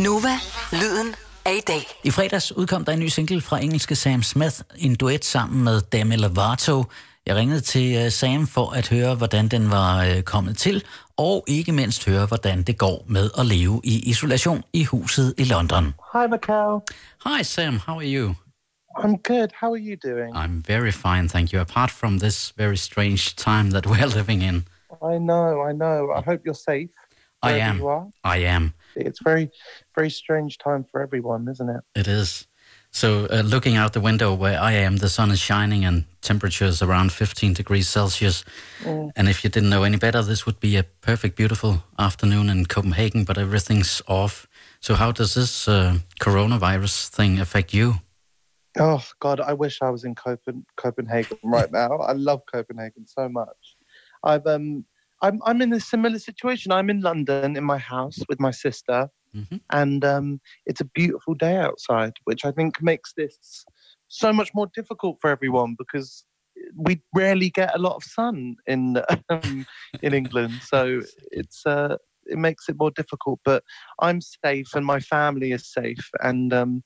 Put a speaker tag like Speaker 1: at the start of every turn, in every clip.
Speaker 1: Nova, lyden af i dag.
Speaker 2: I fredags udkom der en ny single fra engelske Sam Smith, en duet sammen med Demi Lovato. Jeg ringede til uh, Sam for at høre, hvordan den var uh, kommet til, og ikke mindst høre, hvordan det går med at leve i isolation i huset i London.
Speaker 3: Hi, Macau.
Speaker 2: Hi Sam, how are you?
Speaker 3: I'm good. How are you doing?
Speaker 2: I'm very fine, thank you. Apart from this very strange time that we're living in.
Speaker 3: I know, I know. I hope you're safe.
Speaker 2: I am.
Speaker 3: You are.
Speaker 2: I am.
Speaker 3: It's very, very strange time for everyone, isn't it?
Speaker 2: It is. So, uh, looking out the window where I am, the sun is shining and temperatures around 15 degrees Celsius. And if you didn't know any better, this would be a perfect, beautiful afternoon in Copenhagen, but everything's off. So, how does this uh, coronavirus thing affect you?
Speaker 3: Oh God, I wish I was in Copen- Copenhagen right now. I love Copenhagen so much. I've um, I'm I'm in a similar situation. I'm in London in my house with my sister,
Speaker 2: Mhm.
Speaker 3: and um, it's a beautiful day outside, which I think makes this so much more difficult for everyone because we rarely get a lot of sun in um, in England. So it's uh, it makes it more difficult. But I'm safe, and my family is safe, and um,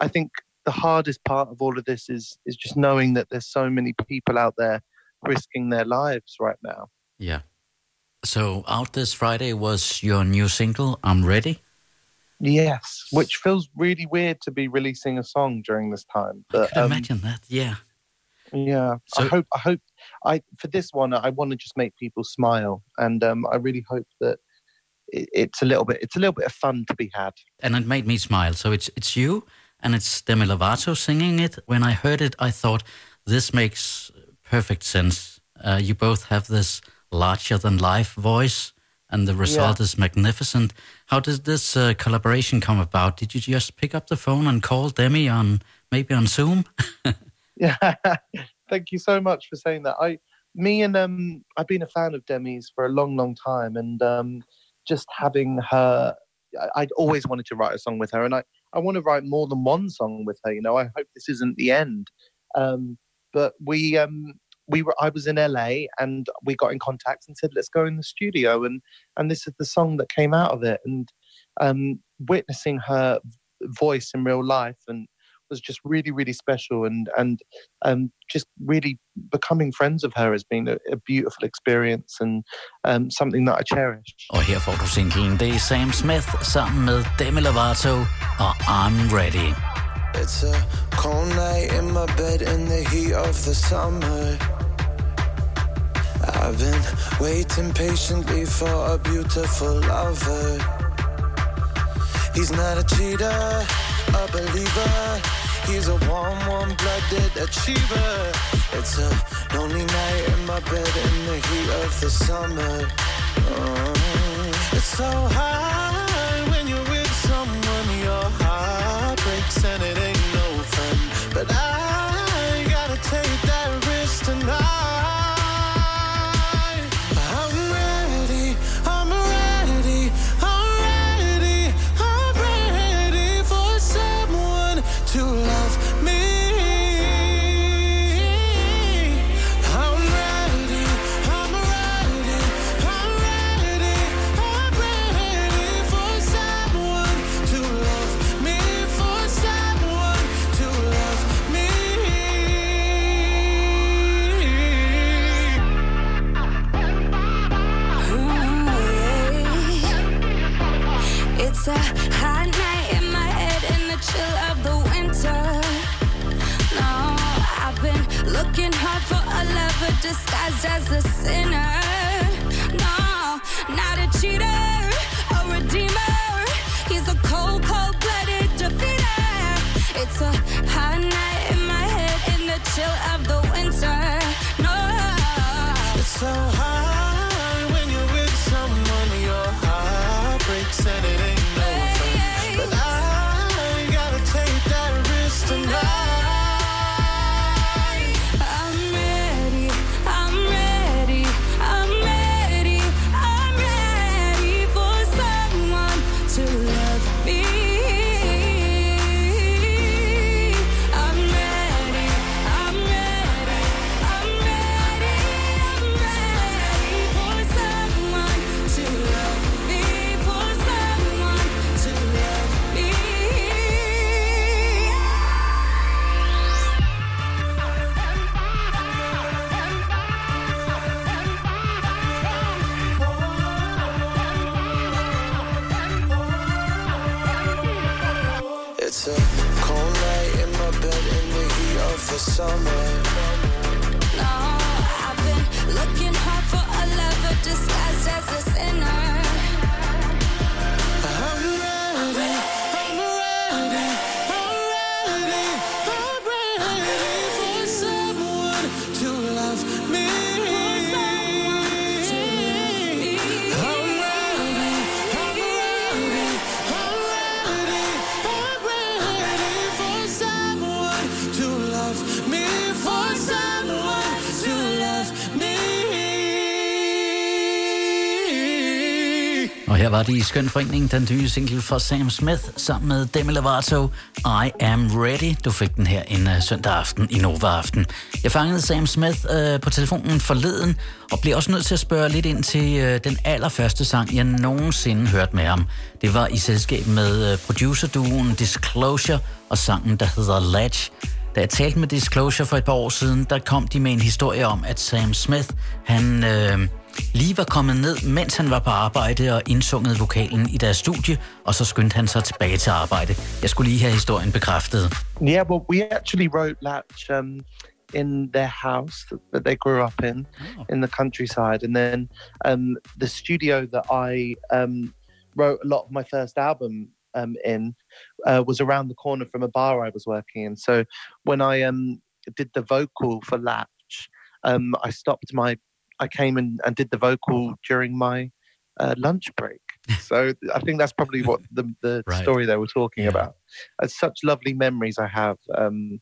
Speaker 3: I think the hardest part of all of this is is just knowing that there's so many people out there risking their lives right now.
Speaker 2: Yeah. So, out this Friday was your new single, I'm Ready.
Speaker 3: Yes, which feels really weird to be releasing a song during this time.
Speaker 2: I
Speaker 3: But
Speaker 2: can
Speaker 3: um,
Speaker 2: imagine that, yeah.
Speaker 3: yeah, I hope I hope I for this one I want to just make people smile, and um, I really hope that it, it's a little bit it's a little bit of fun to be had.
Speaker 2: and it made me smile. So it's it's you and it's Demi Lovato singing it. When I heard it, I thought this makes perfect sense. Uh, you both have this larger than life voice, and the result is magnificent. How did this uh, collaboration come about? Did you just pick up the phone and call Demi on maybe on Zoom?
Speaker 3: Yeah, thank you so much for saying that. I, me and um, I've been a fan of Demi's for a long, long time, and um, just having her, I, I'd always wanted to write a song with her, and I, I want to write more than one song with her. You know, I hope this isn't the end. Um, but we, um, we were, I was in LA, and we got in contact and said, let's go in the studio, and and this is the song that came out of it, and um, witnessing her voice in real life and was just really really special and and um, just really becoming friends of her has been a, a beautiful experience and um, something that I cherish.
Speaker 2: Og her får du singlen. Det er Sam Smith sammen med Demi Lovato og I'm Ready.
Speaker 4: It's a cold night in my bed in the heat of the summer. I've been waiting patiently for a beautiful lover. He's not a cheater, a believer. He's a warm, warm-blooded achiever. It's a lonely night in my bed in the heat of the summer. Oh, it's so high
Speaker 5: looking hard for a lover disguised as a sinner. No, not a cheater, a redeemer. He's a cold, cold blooded defeater. It's a hot night in my head in the chill of the
Speaker 4: A cold night in my bed in the heat of the summer.
Speaker 5: No, I've been looking hard for a lover disguised as a sinner.
Speaker 2: Var det i skøn forening, den nye single fra Sam Smith, sammen med Demi Lovato, I Am Ready. Du fik den her en uh, søndag aften i Nova Aften. Jeg fangede Sam Smith uh, på telefonen forleden, og blev også nødt til at spørge lidt ind til uh, den allerførste sang, jeg nogensinde hørte med ham. Det var i selskab med uh, producerduen Disclosure og sangen, der hedder Latch. Da jeg talte med Disclosure for et par år siden, der kom de med en historie om, at Sam Smith, han Uh, lige var kommet ned, mens han var på arbejde og indsunget vokalen i deres studie, og så skyndte han sig tilbage til arbejde. Jeg skulle lige have historien bekræftet.
Speaker 3: Yeah, well, we actually wrote Latch um, in their house that, that they grew up in,
Speaker 2: Oh.
Speaker 3: in the countryside. And then um, the studio that I um, wrote a lot of my first album um, in uh, was around the corner from a bar I was working in. So when I um, did the vocal for Latch, um, I stopped my, I came and, and did the vocal during my uh, lunch break. so I think that's probably what the, the
Speaker 2: Right.
Speaker 3: story they were talking
Speaker 2: Yeah.
Speaker 3: about. It's such lovely memories I have um,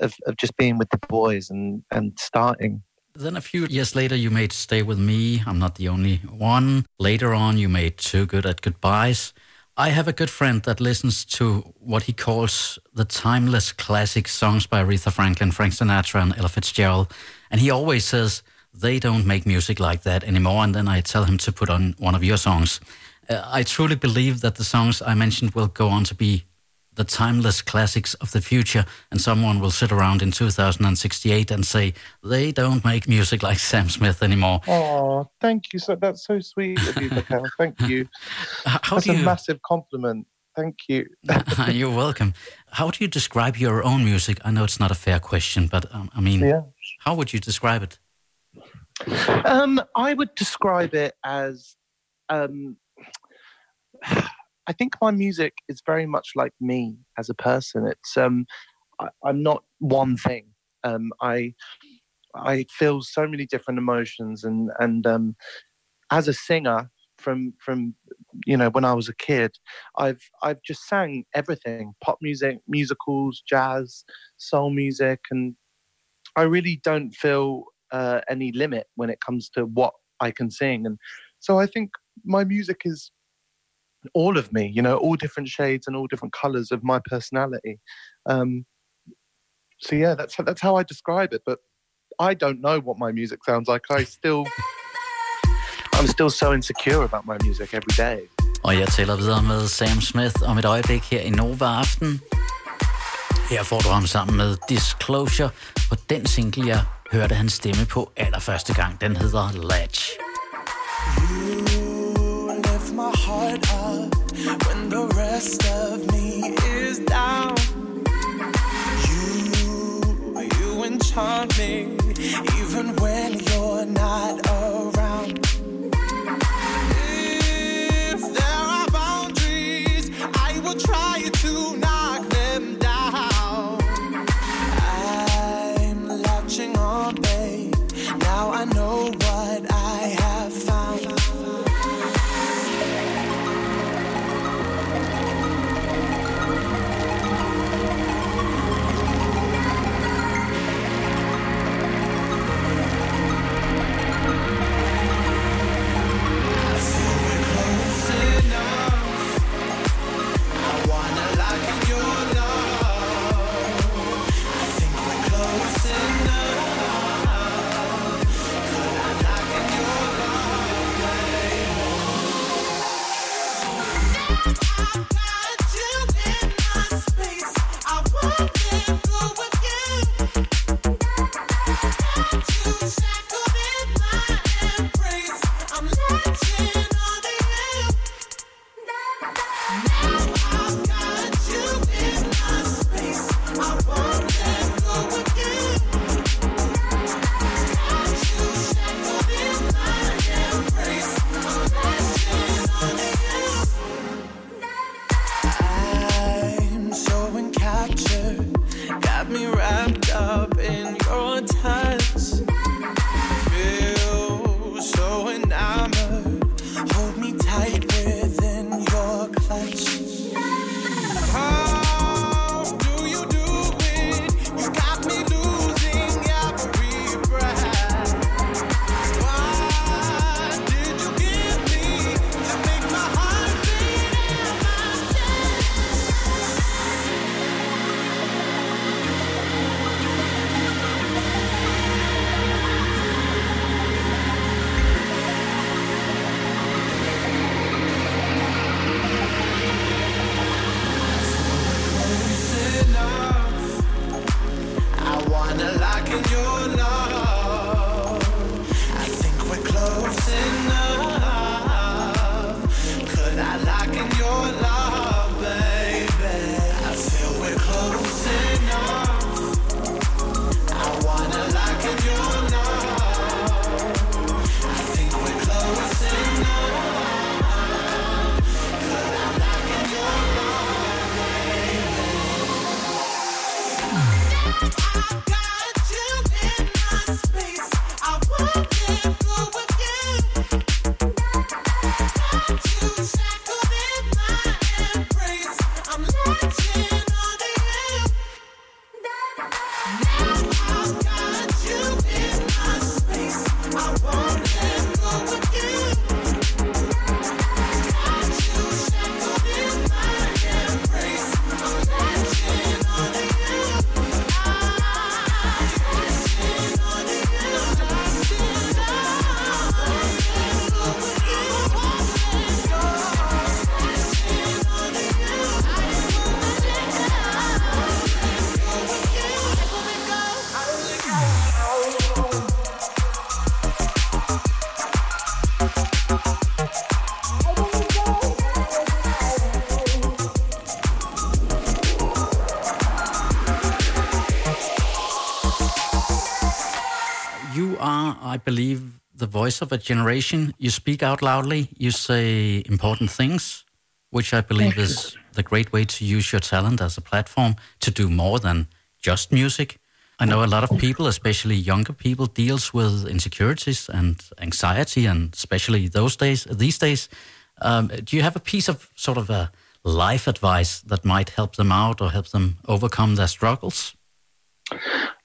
Speaker 3: of, of just being with the boys and, and starting.
Speaker 2: Then a few years later, you made Stay With Me. I'm not the only one. Later on, you made Too Good at Goodbyes. I have a good friend that listens to what he calls the timeless classic songs by Aretha Franklin, Frank Sinatra, and Ella Fitzgerald. And he always says, they don't make music like that anymore. And then I tell him to put on one of your songs. Uh, I truly believe that the songs I mentioned will go on to be the timeless classics of the future, and someone will sit around in 2068 and say they don't make music like Sam Smith anymore.
Speaker 3: Oh, thank you. So that's so sweet of you, Mikhail. Thank you.
Speaker 2: How
Speaker 3: That's a massive compliment. Thank you.
Speaker 2: You're welcome. How do you describe your own music? I know it's not a fair question, but um, I mean,
Speaker 3: Yeah.
Speaker 2: how would you describe it?
Speaker 3: Um, I would describe it as um, I think my music is very much like me as a person. It's um, I, I'm not one thing. Um, I I feel so many different emotions, and and um, as a singer from from you know when I was a kid, I've I've just sang everything: pop music, musicals, jazz, soul music, and I really don't feel uh, any limit when it comes to what I can sing. And so I think my music is all of me, you know, all different shades and all different colors of my personality. Um, so yeah, that's that's how I describe it. But I don't know what my music sounds like. I still, I'm still so insecure about my music every day.
Speaker 2: Og jeg taler videre med Sam Smith om et øjeblik her i Nova Aften. Her får du ham sammen med Disclosure på den single, jeg hørte hans stemme på allerførste gang. Den hedder Latch.
Speaker 4: You lift my heart up when the rest of me is down. You, you enchant me even when you're not around. I
Speaker 2: believe, the voice of a generation. You speak out loudly, you say important things, which I believe is the great way to use your talent as a platform to do more than just music. I know a lot of people, especially younger people, deals with insecurities and anxiety, and especially those days, these days. Um, do you have a piece of sort of a life advice that might help them out or help them overcome their struggles?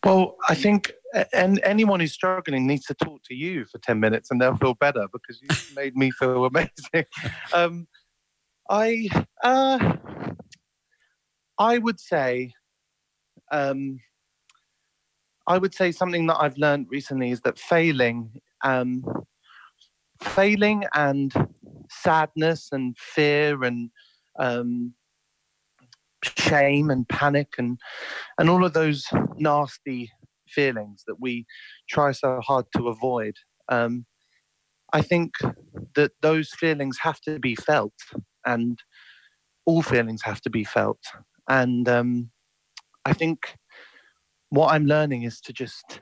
Speaker 3: Well, I think and anyone who's struggling needs to talk to you for 10 minutes and they'll feel better because you made me feel amazing. Um, I, uh, I would say, um, I would say something that I've learned recently is that failing, um, failing and sadness and fear and um, shame and panic and and all of those nasty feelings that we try so hard to avoid. Um, I think that those feelings have to be felt, and all feelings have to be felt. And um, I think what I'm learning is to just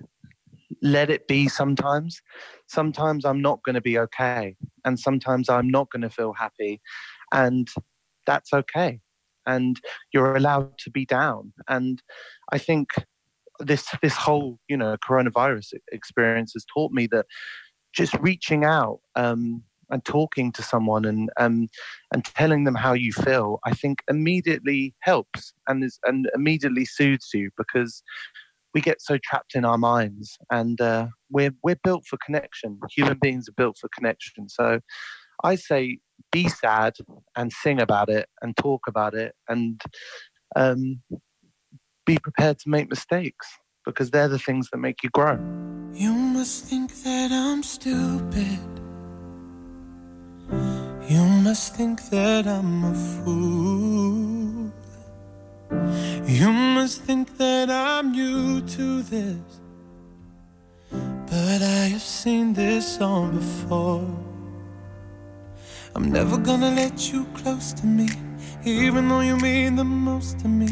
Speaker 3: let it be sometimes. Sometimes I'm not going to be okay, and sometimes I'm not going to feel happy, and that's okay. And you're allowed to be down. And I think this this whole you know coronavirus experience has taught me that just reaching out um, and talking to someone and um, and telling them how you feel, I think immediately helps and is and immediately soothes you because we get so trapped in our minds and uh, we're we're built for connection. Human beings are built for connection. So I say be sad and sing about it and talk about it and um, be prepared to make mistakes because they're the things that make you grow.
Speaker 4: You must think that I'm stupid. You must think that I'm a fool. You must think that I'm new to this. But I have seen this song before. I'm never gonna let you close to me, even though you mean the most to me.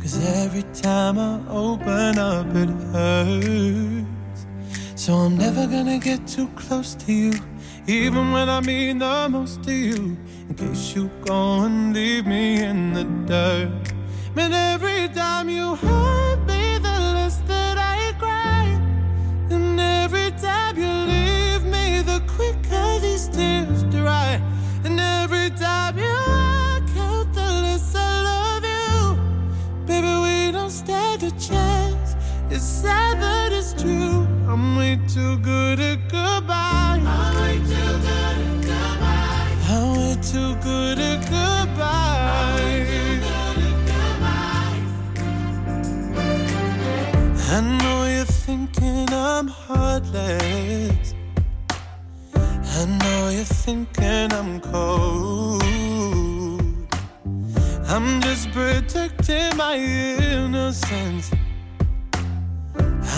Speaker 4: Cause every time I open up, it hurts. So I'm never gonna get too close to you, even when I mean the most to you. In case you go and leave me in the dirt. Man, every time you hurt too good at goodbye. I'm way too good at goodbye. I'm way too good at goodbye. I know you're thinking I'm heartless. I know you're thinking I'm cold. I'm just protecting my innocence.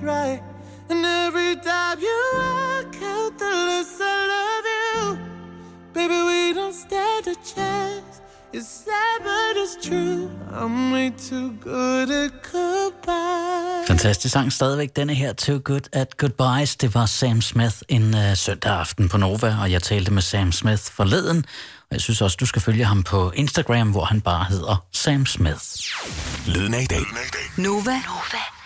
Speaker 4: dry. And every time you walk out the list, I love you. Baby, we don't stand a chance. It's sad, but it's true. I'm way too good at goodbye.
Speaker 2: Fantastisk sang stadigvæk, denne her Too Good at Goodbyes. Det var Sam Smith en uh, søndag aften på Nova, og jeg talte med Sam Smith forleden. Og jeg synes også, du skal følge ham på Instagram, hvor han bare hedder Sam Smith.
Speaker 6: Lyden af i dag.
Speaker 1: Nova. Nova